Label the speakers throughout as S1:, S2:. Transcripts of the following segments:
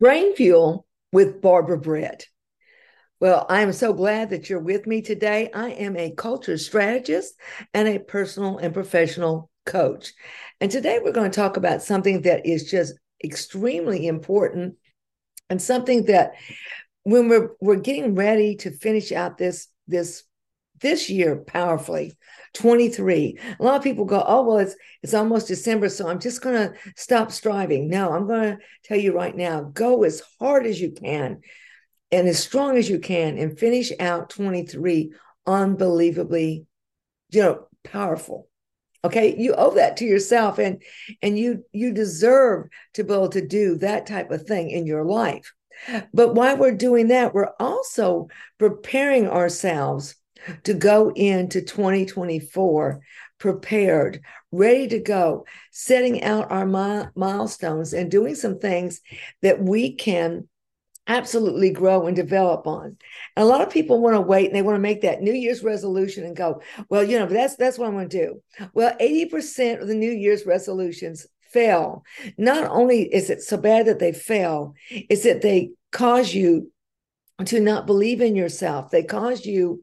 S1: Brain Fuel with Barbara Britt. Well, I am so glad that you're with me today. I am a culture strategist and a personal and professional coach. And today we're going to talk about something that is just extremely important and something that when we're we're getting ready to finish out this this this year powerfully 23 a lot of people go oh well it's it's almost december so i'm just going to stop striving. No i'm going to tell you right now go as hard as you can and as strong as you can and finish out 23 unbelievably you know powerful. Okay? You owe that to yourself and and you you deserve to be able to do that type of thing in your life. But while we're doing that we're also preparing ourselves to go into 2024 prepared, ready to go, setting out our mi- milestones and doing some things that we can absolutely grow and develop on. And a lot of people want to wait and they want to make that New Year's resolution and go, well, you know, that's that's what I'm going to do. Well, 80% of the New Year's resolutions fail. Not only is it so bad that they fail, it's that they cause you to not believe in yourself. They cause you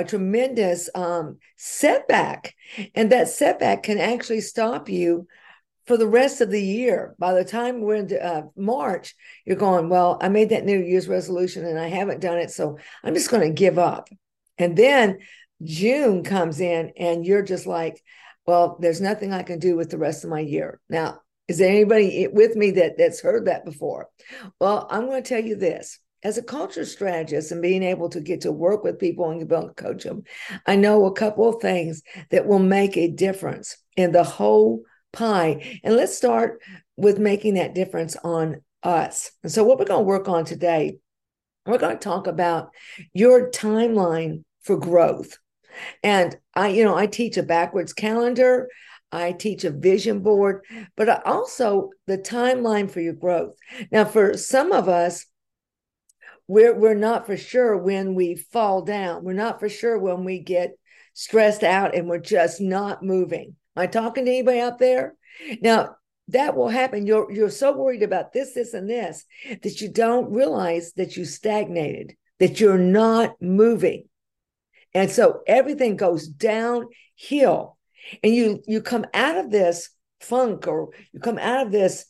S1: a tremendous um, setback. And that setback can actually stop you for the rest of the year. By the time we're in uh, March, you're going, Well, I made that New Year's resolution and I haven't done it. So I'm just going to give up. And then June comes in and you're just like, Well, there's nothing I can do with the rest of my year. Now, is there anybody with me that that's heard that before? Well, I'm going to tell you this as a culture strategist and being able to get to work with people and be able to coach them, I know a couple of things that will make a difference in the whole pie. And let's start with making that difference on us. And so, what we're going to work on today, we're going to talk about your timeline for growth. And I, you know, I teach a backwards calendar. I teach a vision board, but also the timeline for your growth. Now, for some of us, we're we're not for sure when we fall down. We're not for sure when we get stressed out and we're just not moving. Am I talking to anybody out there? Now that will happen. You're you're so worried about this, this, and this that you don't realize that you stagnated, that you're not moving. And so everything goes downhill. And you you come out of this funk or you come out of this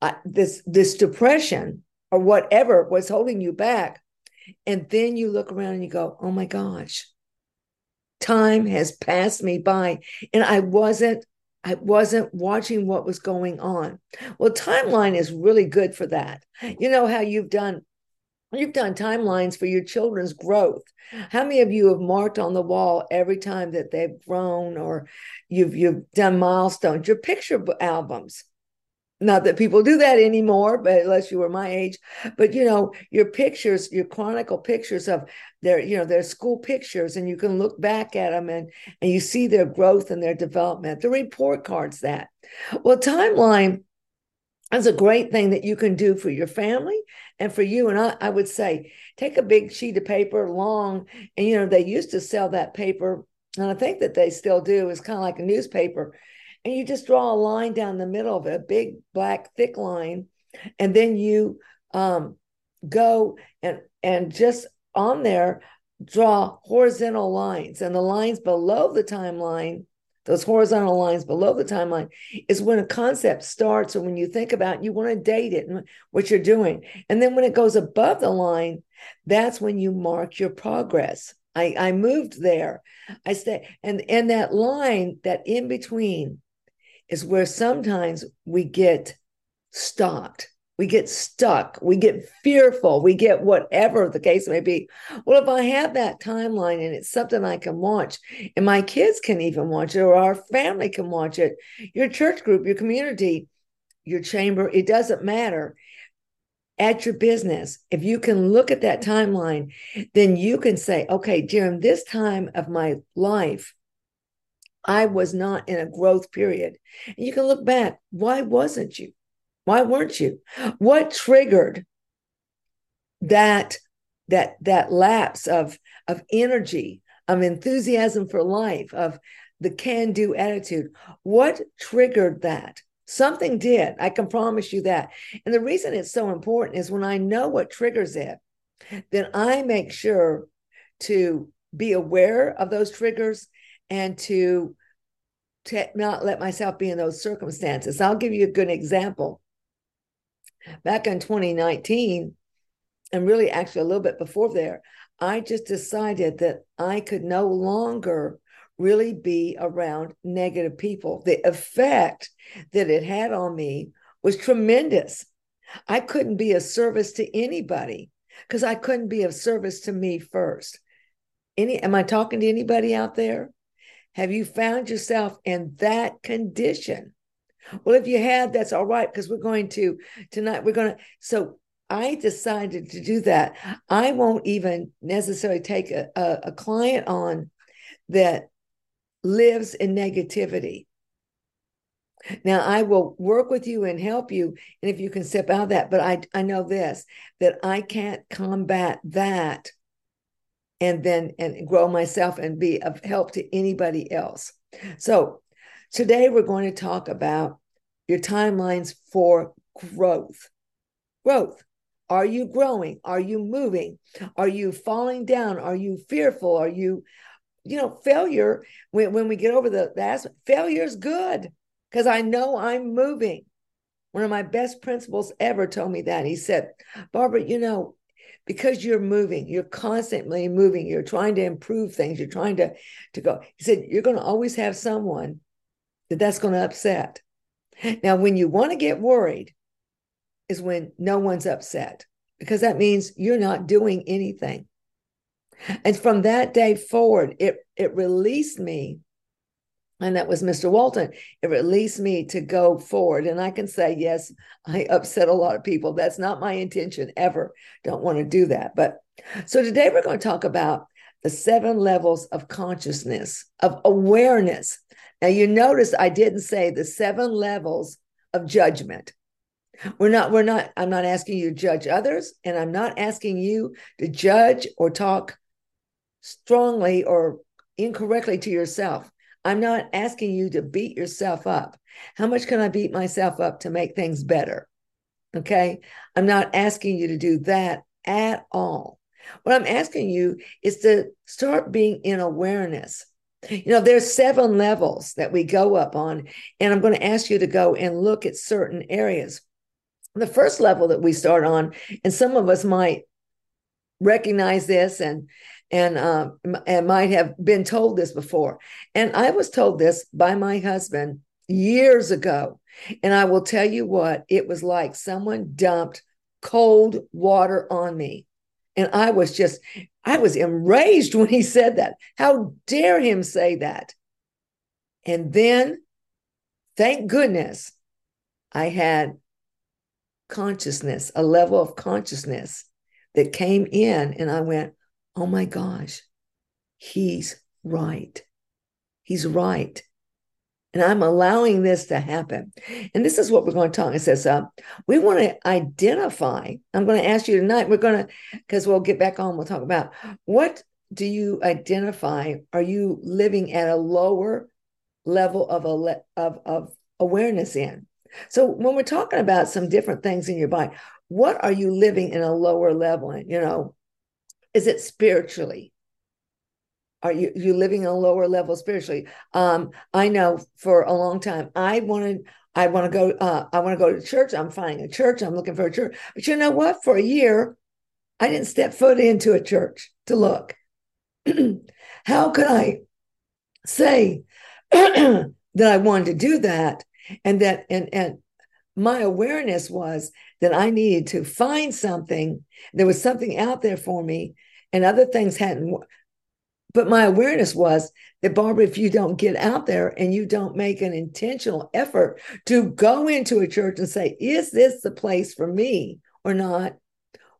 S1: uh, this this depression or whatever was holding you back. And then you look around and you go, oh my gosh, time has passed me by. And I wasn't, I wasn't watching what was going on. Well, timeline is really good for that. You know how you've done You've done timelines for your children's growth. How many of you have marked on the wall every time that they've grown or you've you've done milestones, your picture albums? Not that people do that anymore but unless you were my age but you know your pictures your chronicle pictures of their you know their school pictures and you can look back at them and and you see their growth and their development. The report cards that. Well timeline is a great thing that you can do for your family and for you and I, I would say take a big sheet of paper long and you know they used to sell that paper and i think that they still do it's kind of like a newspaper and you just draw a line down the middle of it, a big black thick line, and then you um, go and and just on there draw horizontal lines, and the lines below the timeline. Those horizontal lines below the timeline is when a concept starts, or when you think about you want to date it and what you're doing. And then when it goes above the line, that's when you mark your progress. I, I moved there. I stay and and that line, that in between, is where sometimes we get stopped. We get stuck. We get fearful. We get whatever the case may be. Well, if I have that timeline and it's something I can watch, and my kids can even watch it, or our family can watch it, your church group, your community, your chamber, it doesn't matter. At your business, if you can look at that timeline, then you can say, okay, during this time of my life, I was not in a growth period. And you can look back. Why wasn't you? Why weren't you? What triggered that that that lapse of of energy, of enthusiasm for life, of the can-do attitude? What triggered that? Something did. I can promise you that. And the reason it's so important is when I know what triggers it, then I make sure to be aware of those triggers and to, to not let myself be in those circumstances. I'll give you a good example. Back in 2019, and really actually a little bit before there, I just decided that I could no longer really be around negative people. The effect that it had on me was tremendous. I couldn't be of service to anybody because I couldn't be of service to me first. Any am I talking to anybody out there? Have you found yourself in that condition? Well, if you have, that's all right, because we're going to tonight, we're going to. So I decided to do that. I won't even necessarily take a, a, a client on that lives in negativity. Now, I will work with you and help you. And if you can step out of that, but I, I know this that I can't combat that and then and grow myself and be of help to anybody else. So, today we're going to talk about your timelines for growth. Growth. Are you growing? Are you moving? Are you falling down? Are you fearful? Are you you know, failure, when, when we get over the, aspect, failure is good because I know I'm moving. One of my best principals ever told me that. He said, Barbara, you know, because you're moving, you're constantly moving, you're trying to improve things, you're trying to, to go. He said, you're going to always have someone that that's going to upset. Now, when you want to get worried, is when no one's upset because that means you're not doing anything. And from that day forward, it it released me, and that was Mr. Walton. It released me to go forward. And I can say, yes, I upset a lot of people. That's not my intention ever. Don't want to do that. But so today we're going to talk about the seven levels of consciousness, of awareness. Now you notice I didn't say the seven levels of judgment. We're not, we're not, I'm not asking you to judge others, and I'm not asking you to judge or talk strongly or incorrectly to yourself. I'm not asking you to beat yourself up. How much can I beat myself up to make things better? Okay. I'm not asking you to do that at all. What I'm asking you is to start being in awareness. You know, there's seven levels that we go up on, and I'm going to ask you to go and look at certain areas. The first level that we start on, and some of us might recognize this and and uh, and might have been told this before. And I was told this by my husband years ago. And I will tell you what, it was like someone dumped cold water on me. And I was just, I was enraged when he said that. How dare him say that? And then, thank goodness, I had consciousness, a level of consciousness that came in, and I went, oh my gosh, he's right. He's right. And I'm allowing this to happen. And this is what we're going to talk. It says, uh, we want to identify. I'm going to ask you tonight, we're going to, because we'll get back on, we'll talk about what do you identify? Are you living at a lower level of, a, of, of awareness in? So when we're talking about some different things in your body, what are you living in a lower level in? You know, is it spiritually? Are you you living a lower level spiritually? Um, I know for a long time I wanted I want to go uh, I want to go to church. I'm finding a church. I'm looking for a church. But you know what? For a year, I didn't step foot into a church to look. How could I say that I wanted to do that and that and and my awareness was that I needed to find something. There was something out there for me, and other things hadn't. But my awareness was that, Barbara, if you don't get out there and you don't make an intentional effort to go into a church and say, is this the place for me or not?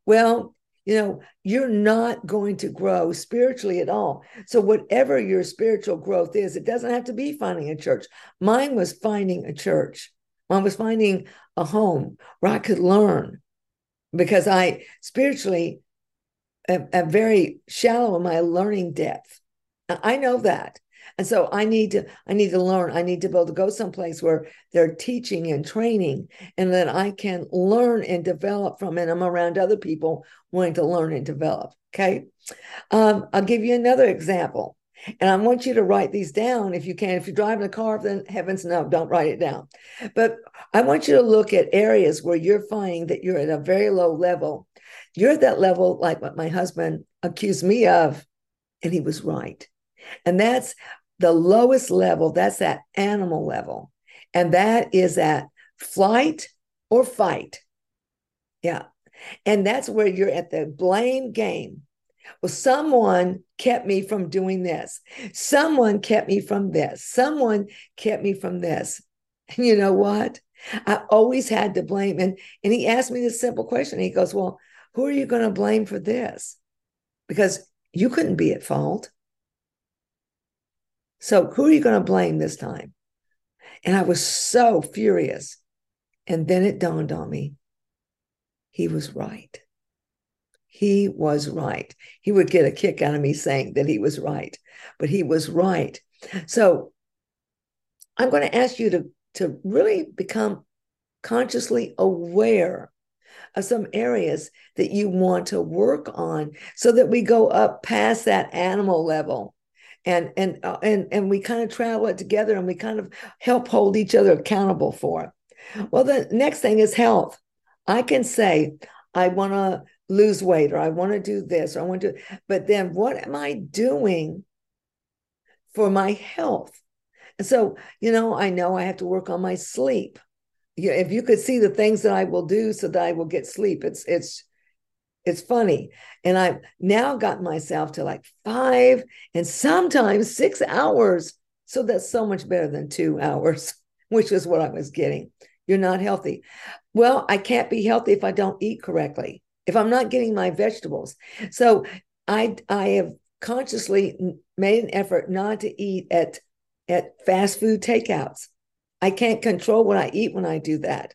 S1: Well, you know, you're not going to grow spiritually at all. So, whatever your spiritual growth is, it doesn't have to be finding a church. Mine was finding a church. Mine was finding a home where I could learn because I spiritually am, am very shallow in my learning depth. I know that. And so I need to I need to learn. I need to be able to go someplace where they're teaching and training and that I can learn and develop from and I'm around other people wanting to learn and develop. Okay. Um, I'll give you another example. And I want you to write these down if you can. If you're driving a car, then heavens no, don't write it down. But I want you to look at areas where you're finding that you're at a very low level. You're at that level, like what my husband accused me of, and he was right. And that's the lowest level, that's that animal level. And that is at flight or fight. Yeah. And that's where you're at the blame game. Well, someone kept me from doing this. Someone kept me from this. Someone kept me from this. And you know what? I always had to blame. And, and he asked me this simple question. He goes, Well, who are you going to blame for this? Because you couldn't be at fault. So who are you going to blame this time? And I was so furious. And then it dawned on me he was right. He was right. He would get a kick out of me saying that he was right, but he was right. So I'm going to ask you to, to really become consciously aware of some areas that you want to work on so that we go up past that animal level and and uh, and and we kind of travel it together and we kind of help hold each other accountable for it well the next thing is health i can say i want to lose weight or i want to do this or i want to but then what am i doing for my health and so you know i know i have to work on my sleep if you could see the things that i will do so that i will get sleep it's it's it's funny. And I've now gotten myself to like five and sometimes six hours. So that's so much better than two hours, which is what I was getting. You're not healthy. Well, I can't be healthy if I don't eat correctly, if I'm not getting my vegetables. So I I have consciously made an effort not to eat at at fast food takeouts. I can't control what I eat when I do that.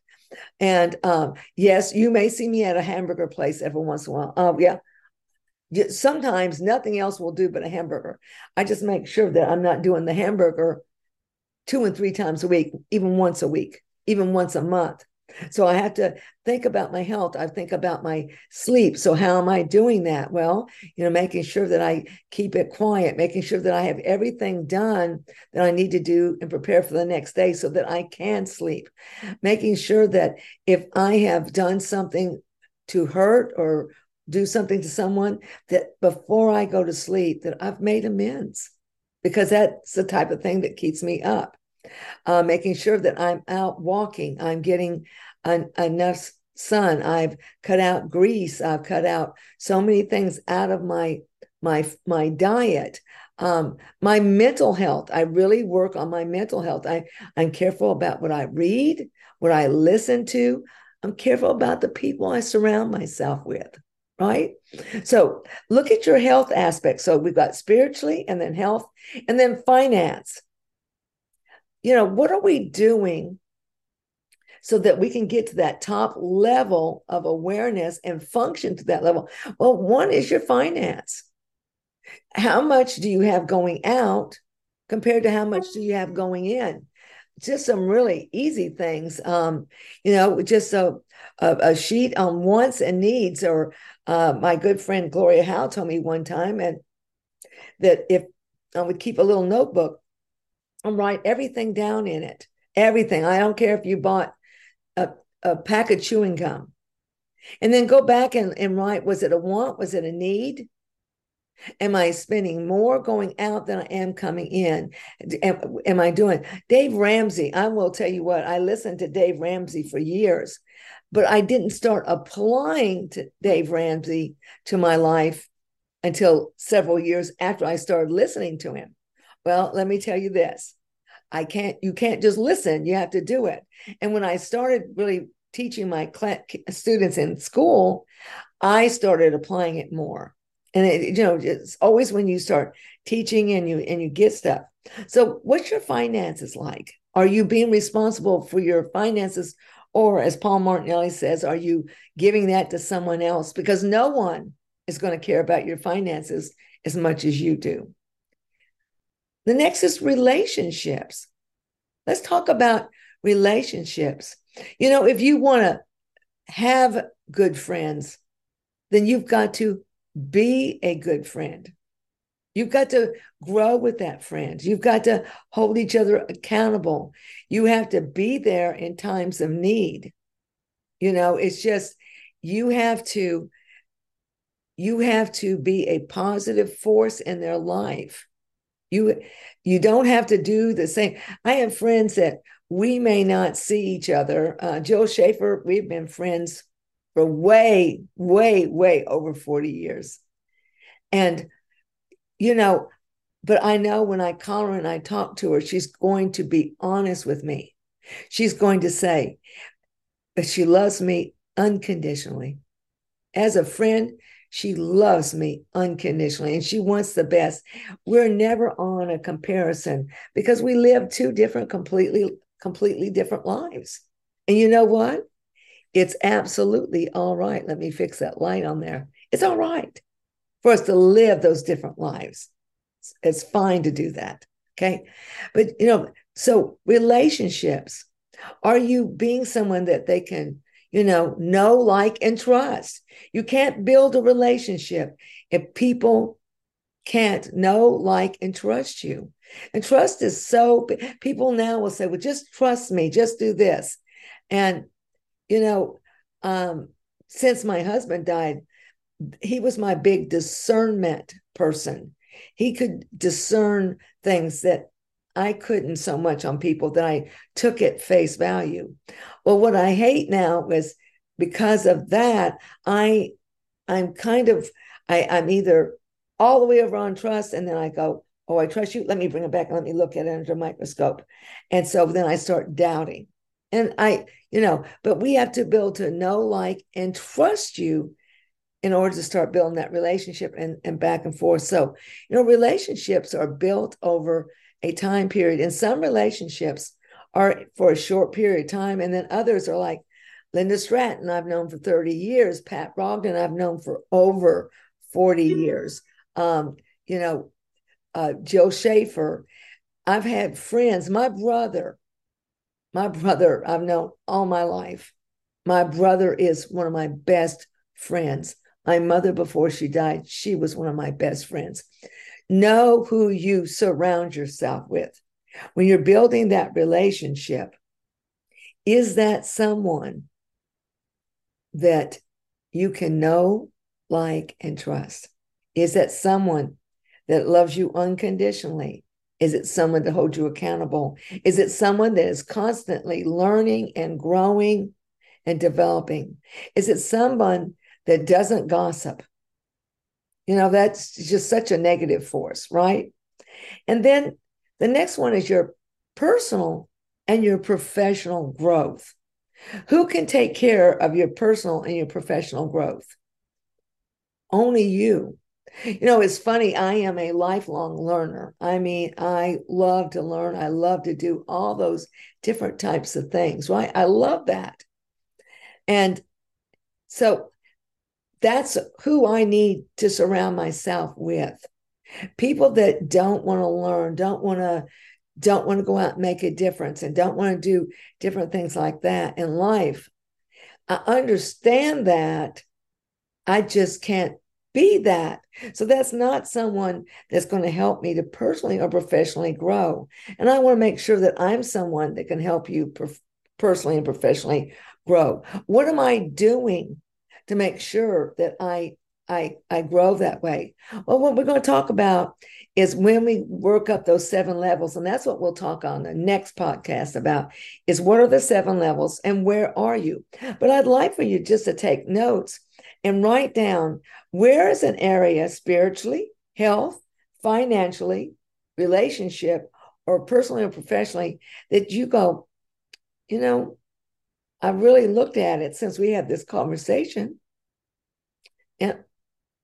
S1: And um, yes, you may see me at a hamburger place every once in a while. Oh, yeah. Sometimes nothing else will do but a hamburger. I just make sure that I'm not doing the hamburger two and three times a week, even once a week, even once a month. So I have to think about my health. I think about my sleep. So how am I doing that? Well, you know, making sure that I keep it quiet, making sure that I have everything done that I need to do and prepare for the next day so that I can sleep. Making sure that if I have done something to hurt or do something to someone that before I go to sleep that I've made amends because that's the type of thing that keeps me up uh, making sure that I'm out walking, I'm getting an, enough sun. I've cut out grease. I've cut out so many things out of my my my diet. Um, my mental health. I really work on my mental health. I I'm careful about what I read, what I listen to. I'm careful about the people I surround myself with. Right. So look at your health aspect. So we've got spiritually and then health and then finance you know, what are we doing so that we can get to that top level of awareness and function to that level? Well, one is your finance. How much do you have going out compared to how much do you have going in? Just some really easy things. Um, you know, just a, a, a sheet on wants and needs. Or uh, my good friend Gloria Howe told me one time, and that if I would keep a little notebook and write everything down in it. Everything. I don't care if you bought a, a pack of chewing gum. And then go back and, and write was it a want? Was it a need? Am I spending more going out than I am coming in? Am, am, I doing? Dave Ramsey, I will tell you what, I listened to Dave Ramsey for years, but I didn't start applying to Dave Ramsey to my life until several years after I started listening to him. Well, let me tell you this. I can't, you can't just listen, you have to do it. And when I started really teaching my students in school, I started applying it more. And it, you know, it's always when you start teaching and you and you get stuff. So, what's your finances like? Are you being responsible for your finances, or as Paul Martinelli says, are you giving that to someone else? Because no one is going to care about your finances as much as you do. The next is relationships. Let's talk about relationships. You know, if you want to have good friends, then you've got to be a good friend. You've got to grow with that friend. You've got to hold each other accountable. You have to be there in times of need. You know, it's just you have to you have to be a positive force in their life. You you don't have to do the same. I have friends that we may not see each other. Uh, Jill Schaefer, we've been friends for way, way, way over 40 years. And, you know, but I know when I call her and I talk to her, she's going to be honest with me. She's going to say that she loves me unconditionally. As a friend, she loves me unconditionally and she wants the best. We're never on a comparison because we live two different, completely completely different lives. And you know what? It's absolutely all right. Let me fix that light on there. It's all right for us to live those different lives. It's fine to do that. Okay. But, you know, so relationships, are you being someone that they can, you know, know, like, and trust? You can't build a relationship if people can't know, like, and trust you. And trust is so, people now will say, well, just trust me, just do this. And, you know, um, since my husband died, he was my big discernment person. He could discern things that I couldn't so much on people that I took at face value. Well, what I hate now is because of that, I I'm kind of I, I'm either all the way over on trust, and then I go, Oh, I trust you. Let me bring it back and let me look at it under a microscope. And so then I start doubting. And I, you know, but we have to build to know, like, and trust you in order to start building that relationship and, and back and forth. So, you know, relationships are built over a time period. And some relationships are for a short period of time. And then others are like Linda Stratton, I've known for 30 years, Pat Brogden, I've known for over 40 years. Um, you know, uh, Joe Schaefer. I've had friends, my brother, my brother, I've known all my life. My brother is one of my best friends. My mother, before she died, she was one of my best friends. Know who you surround yourself with. When you're building that relationship, is that someone that you can know, like, and trust? Is that someone that loves you unconditionally? Is it someone to hold you accountable? Is it someone that is constantly learning and growing and developing? Is it someone that doesn't gossip? You know, that's just such a negative force, right? And then the next one is your personal and your professional growth. Who can take care of your personal and your professional growth? Only you. You know, it's funny. I am a lifelong learner. I mean, I love to learn. I love to do all those different types of things, right? I love that. And so that's who I need to surround myself with. People that don't want to learn, don't want to don't want to go out and make a difference and don't want to do different things like that in life. I understand that. I just can't be that. So that's not someone that's going to help me to personally or professionally grow. And I want to make sure that I'm someone that can help you personally and professionally grow. What am I doing to make sure that I I I grow that way? Well, what we're going to talk about is when we work up those seven levels, and that's what we'll talk on the next podcast about is what are the seven levels and where are you? But I'd like for you just to take notes and write down where is an area spiritually, health, financially, relationship, or personally or professionally that you go, you know, I really looked at it since we had this conversation. And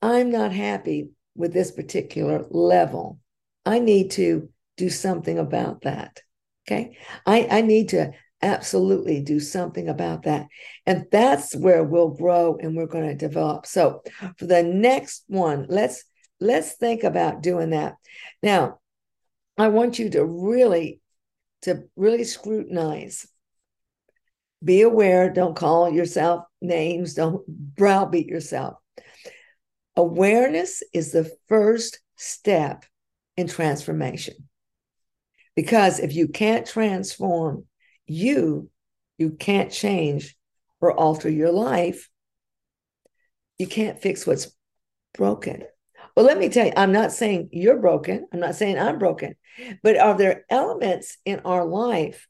S1: I'm not happy with this particular level. I need to do something about that. Okay. I, I need to absolutely do something about that. And that's where we'll grow and we're going to develop. So for the next one, let's let's think about doing that. Now, I want you to really to really scrutinize. Be aware, don't call yourself names, don't browbeat yourself. Awareness is the first step in transformation. Because if you can't transform you, you can't change or alter your life. You can't fix what's broken. Well, let me tell you, I'm not saying you're broken. I'm not saying I'm broken, but are there elements in our life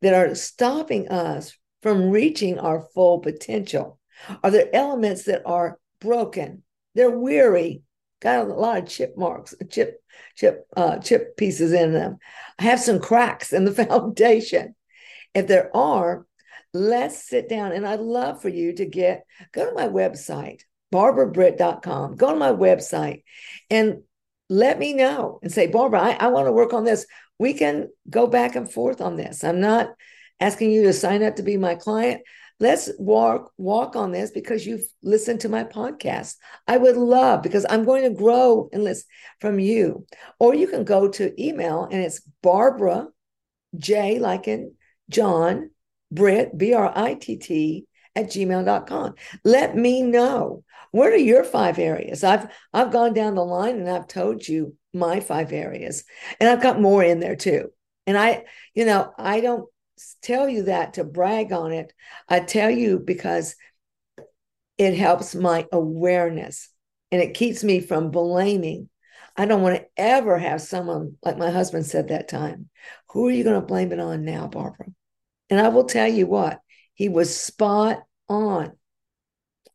S1: that are stopping us from reaching our full potential? Are there elements that are broken? They're weary, got a lot of chip marks, chip, chip, uh, chip pieces in them. I have some cracks in the foundation. If there are, let's sit down. And I'd love for you to get, go to my website, barbarabritt.com. Go to my website and let me know and say, Barbara, I, I want to work on this. We can go back and forth on this. I'm not asking you to sign up to be my client. Let's walk walk on this because you've listened to my podcast. I would love because I'm going to grow and listen from you. Or you can go to email and it's Barbara J like in John Britt B R I T T at gmail.com. Let me know what are your five areas? I've I've gone down the line and I've told you my five areas. And I've got more in there too. And I, you know, I don't tell you that to brag on it. I tell you because it helps my awareness and it keeps me from blaming. I don't want to ever have someone like my husband said that time. Who are you going to blame it on now, Barbara? And I will tell you what, he was spot on.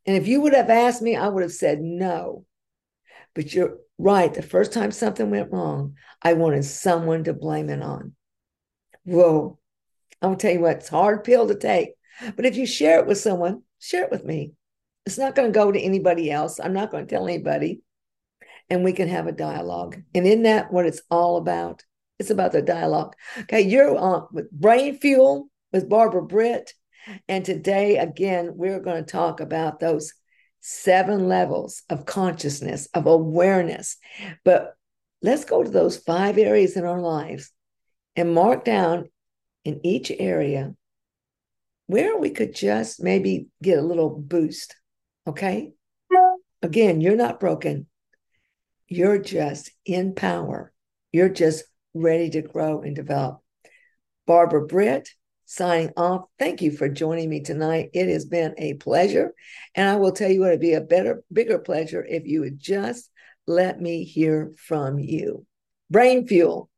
S1: And if you would have asked me, I would have said no. But you're right. The first time something went wrong, I wanted someone to blame it on. Whoa. To tell you what, it's hard pill to take. But if you share it with someone, share it with me. It's not going to go to anybody else. I'm not going to tell anybody. And we can have a dialogue. And in that, what it's all about? It's about the dialogue. Okay, you're on with Brain Fuel with Barbara Britt. And today, again, we're going to talk about those seven levels of consciousness, of awareness. But let's go to those five areas in our lives and mark down in each area where we could just maybe get a little boost. Okay. Again, you're not broken. You're just in power. You're just ready to grow and develop. Barbara Britt, signing off. Thank you for joining me tonight. It has been a pleasure. And I will tell you what, it'd be a better, bigger pleasure if you would just let me hear from you. Brain fuel.